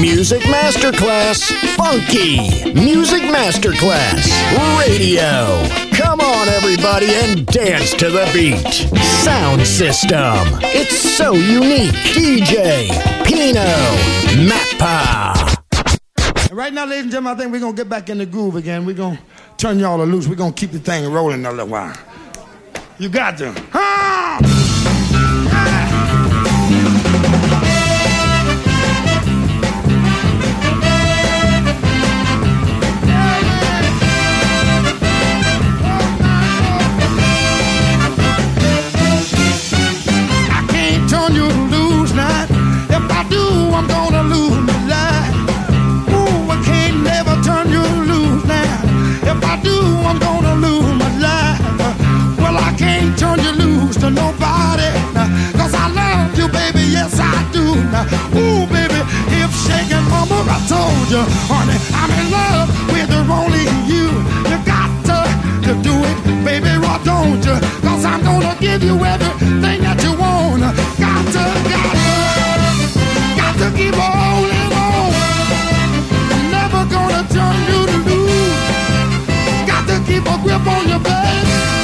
Music Masterclass Funky. Music Masterclass Radio. Come on, everybody, and dance to the beat. Sound system. It's so unique. DJ Pino Mappa. Right now, ladies and gentlemen, I think we're going to get back in the groove again. We're going to turn y'all loose. We're going to keep the thing rolling a little while. You got to. Ah! To nobody. Cause I love you, baby, yes I do. Ooh, baby, if shaking mama, I told you, honey, I'm in love with only you. You got to, to do it, baby, why don't you? Cause I'm gonna give you everything that you want. Got to, got to, got to keep holding on. Never gonna turn you to lose. Got to keep a grip on your baby.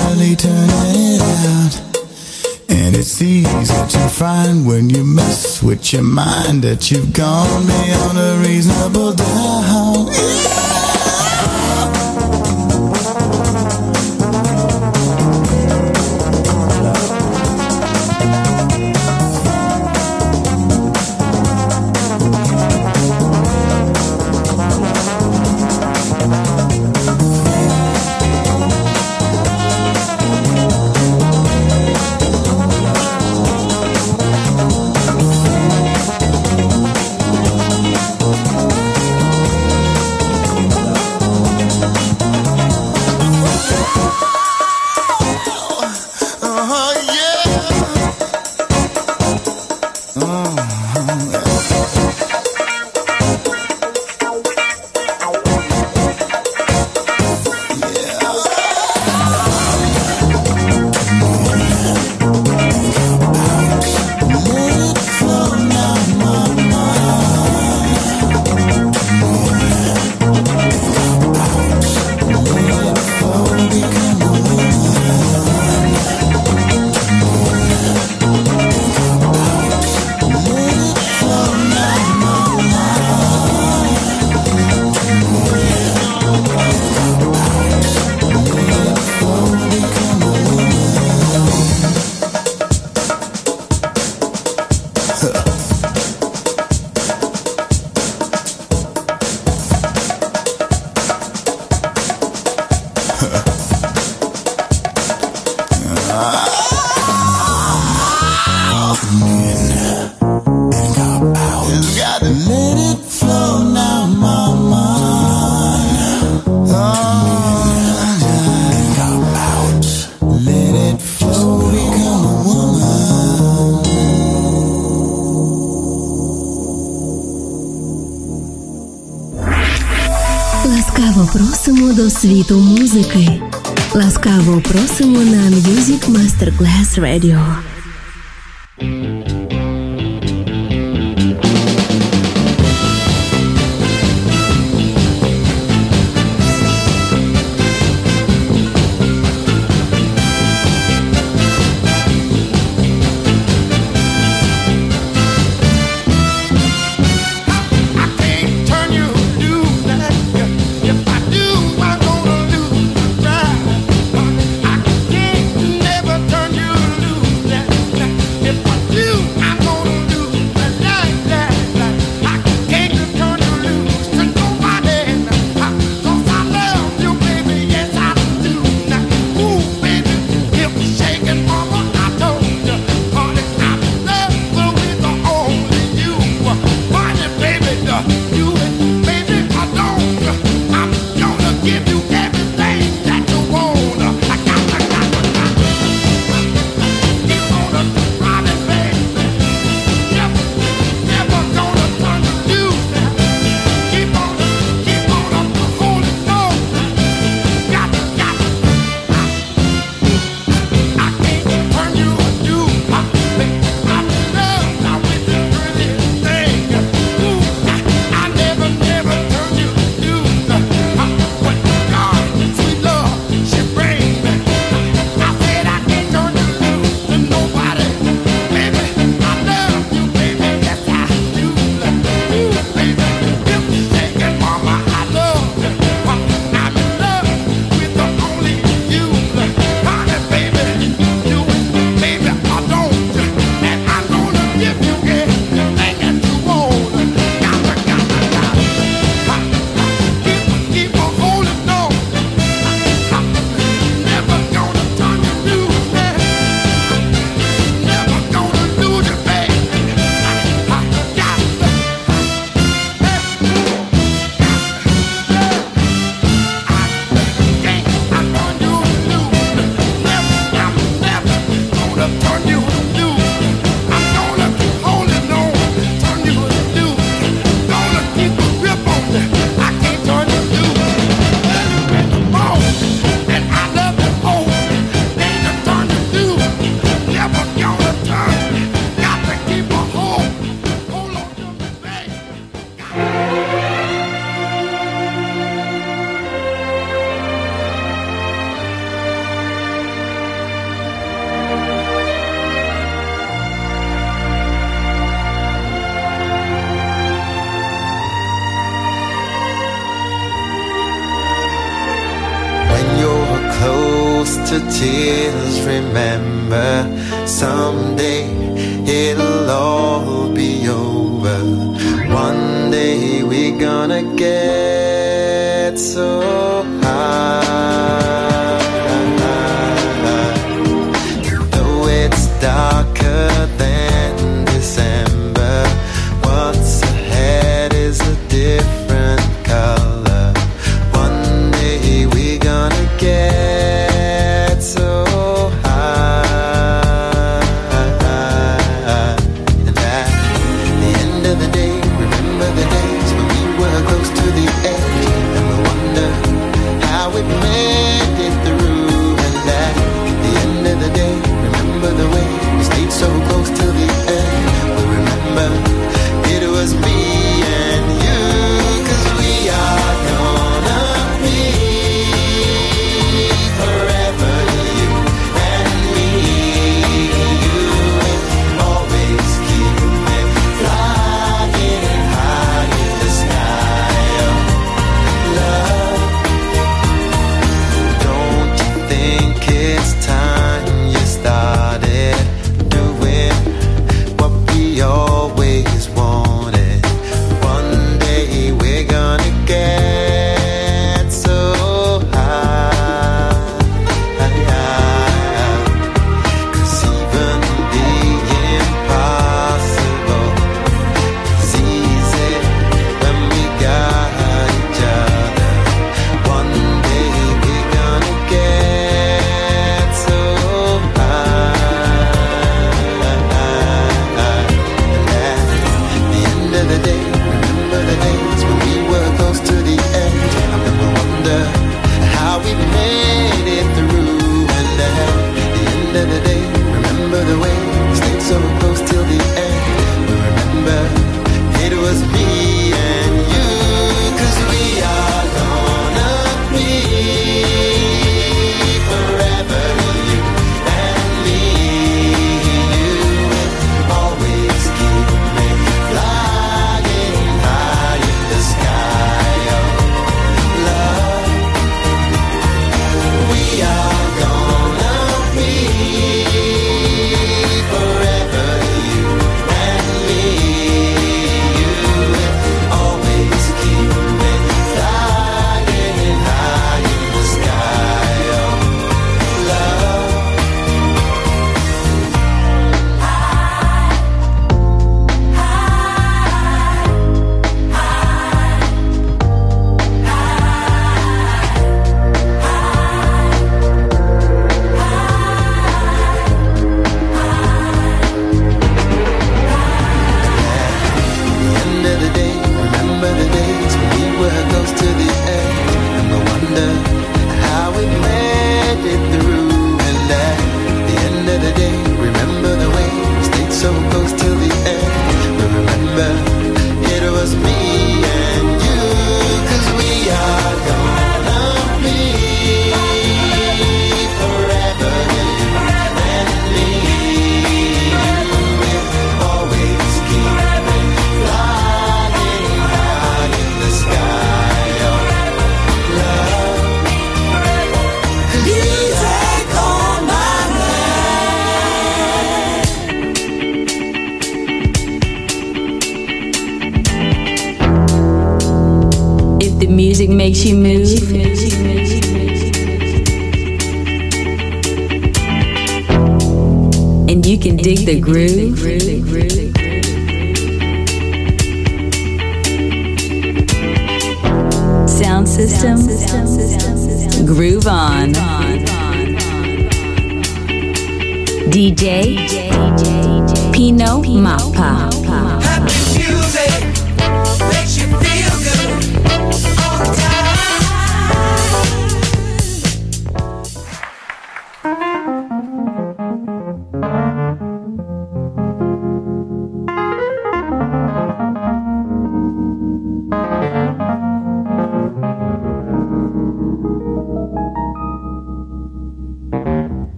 turning it out. And it's easy to find when you mess with your mind that you've gone beyond a reasonable doubt. Yeah. до світу музики. Ласкаво просимо на Music Masterclass Radio.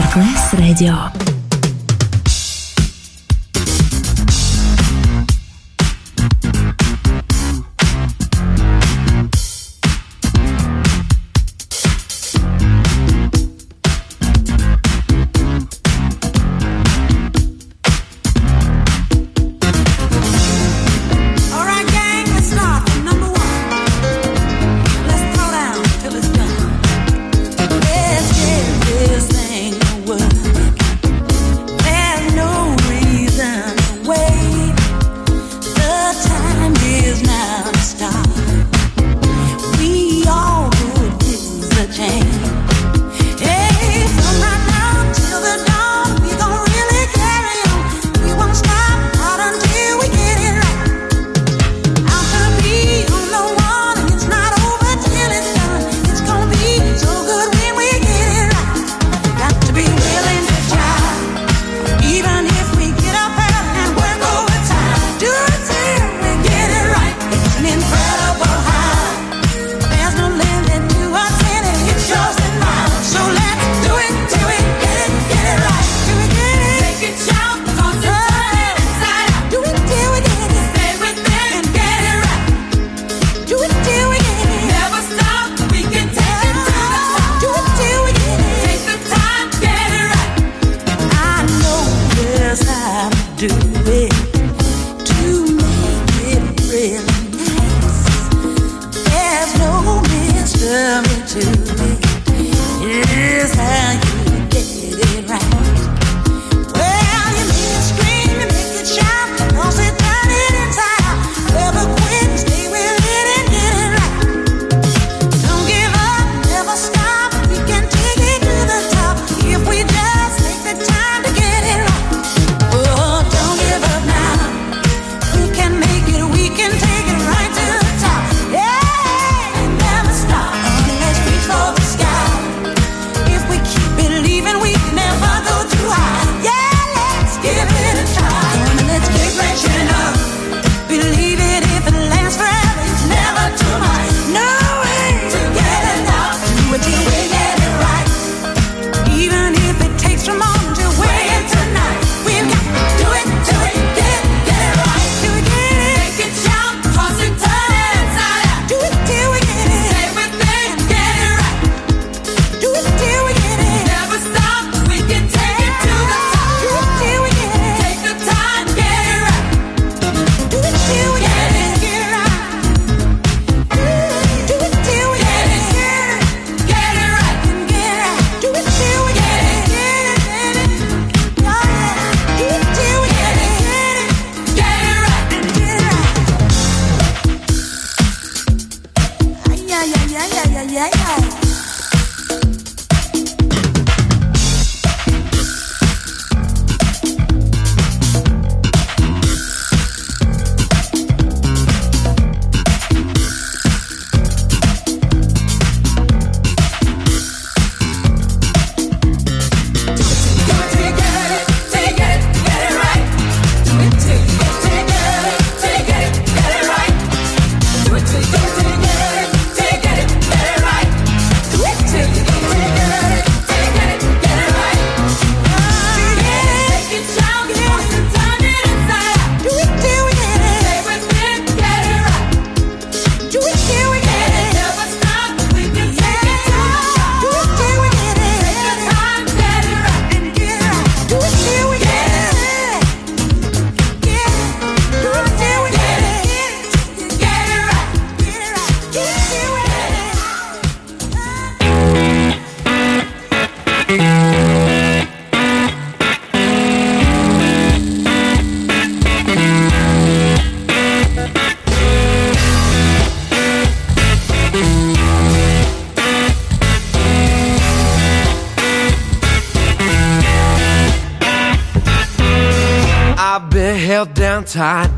Music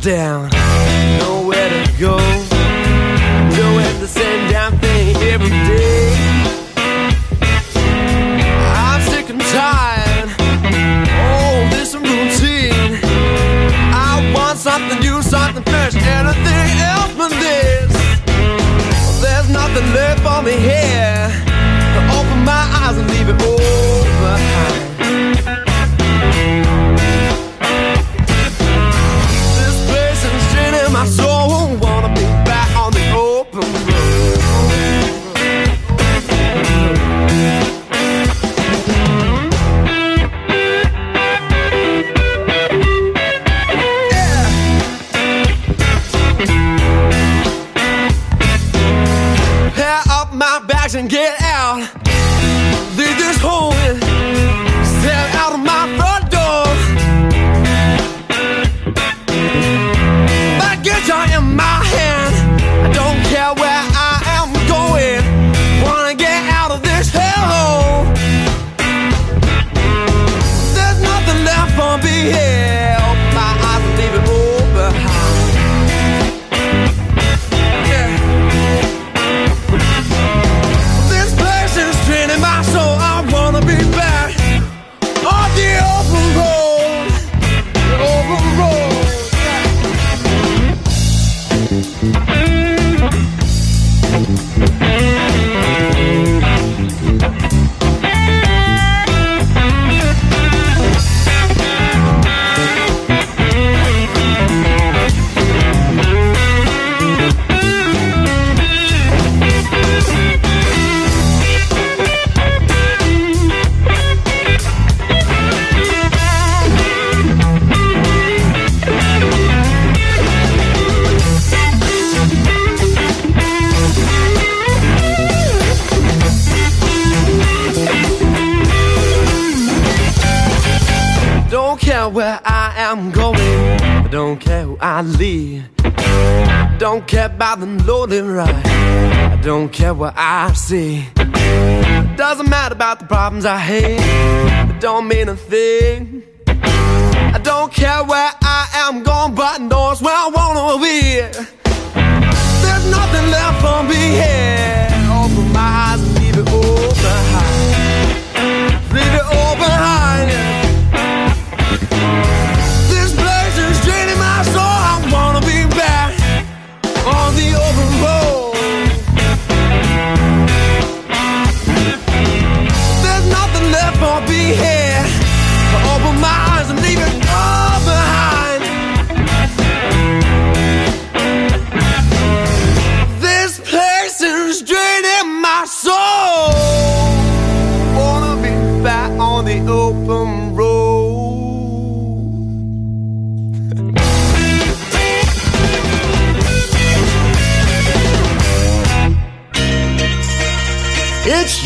down, I'm going. I don't care who I leave. Don't care about the lonely ride. I don't care what I see. Doesn't matter about the problems I hate. It don't mean a thing. I don't care where I am going, but knows where I wanna be. There's nothing left for me here. Open my eyes and leave it open high. Leave it open high.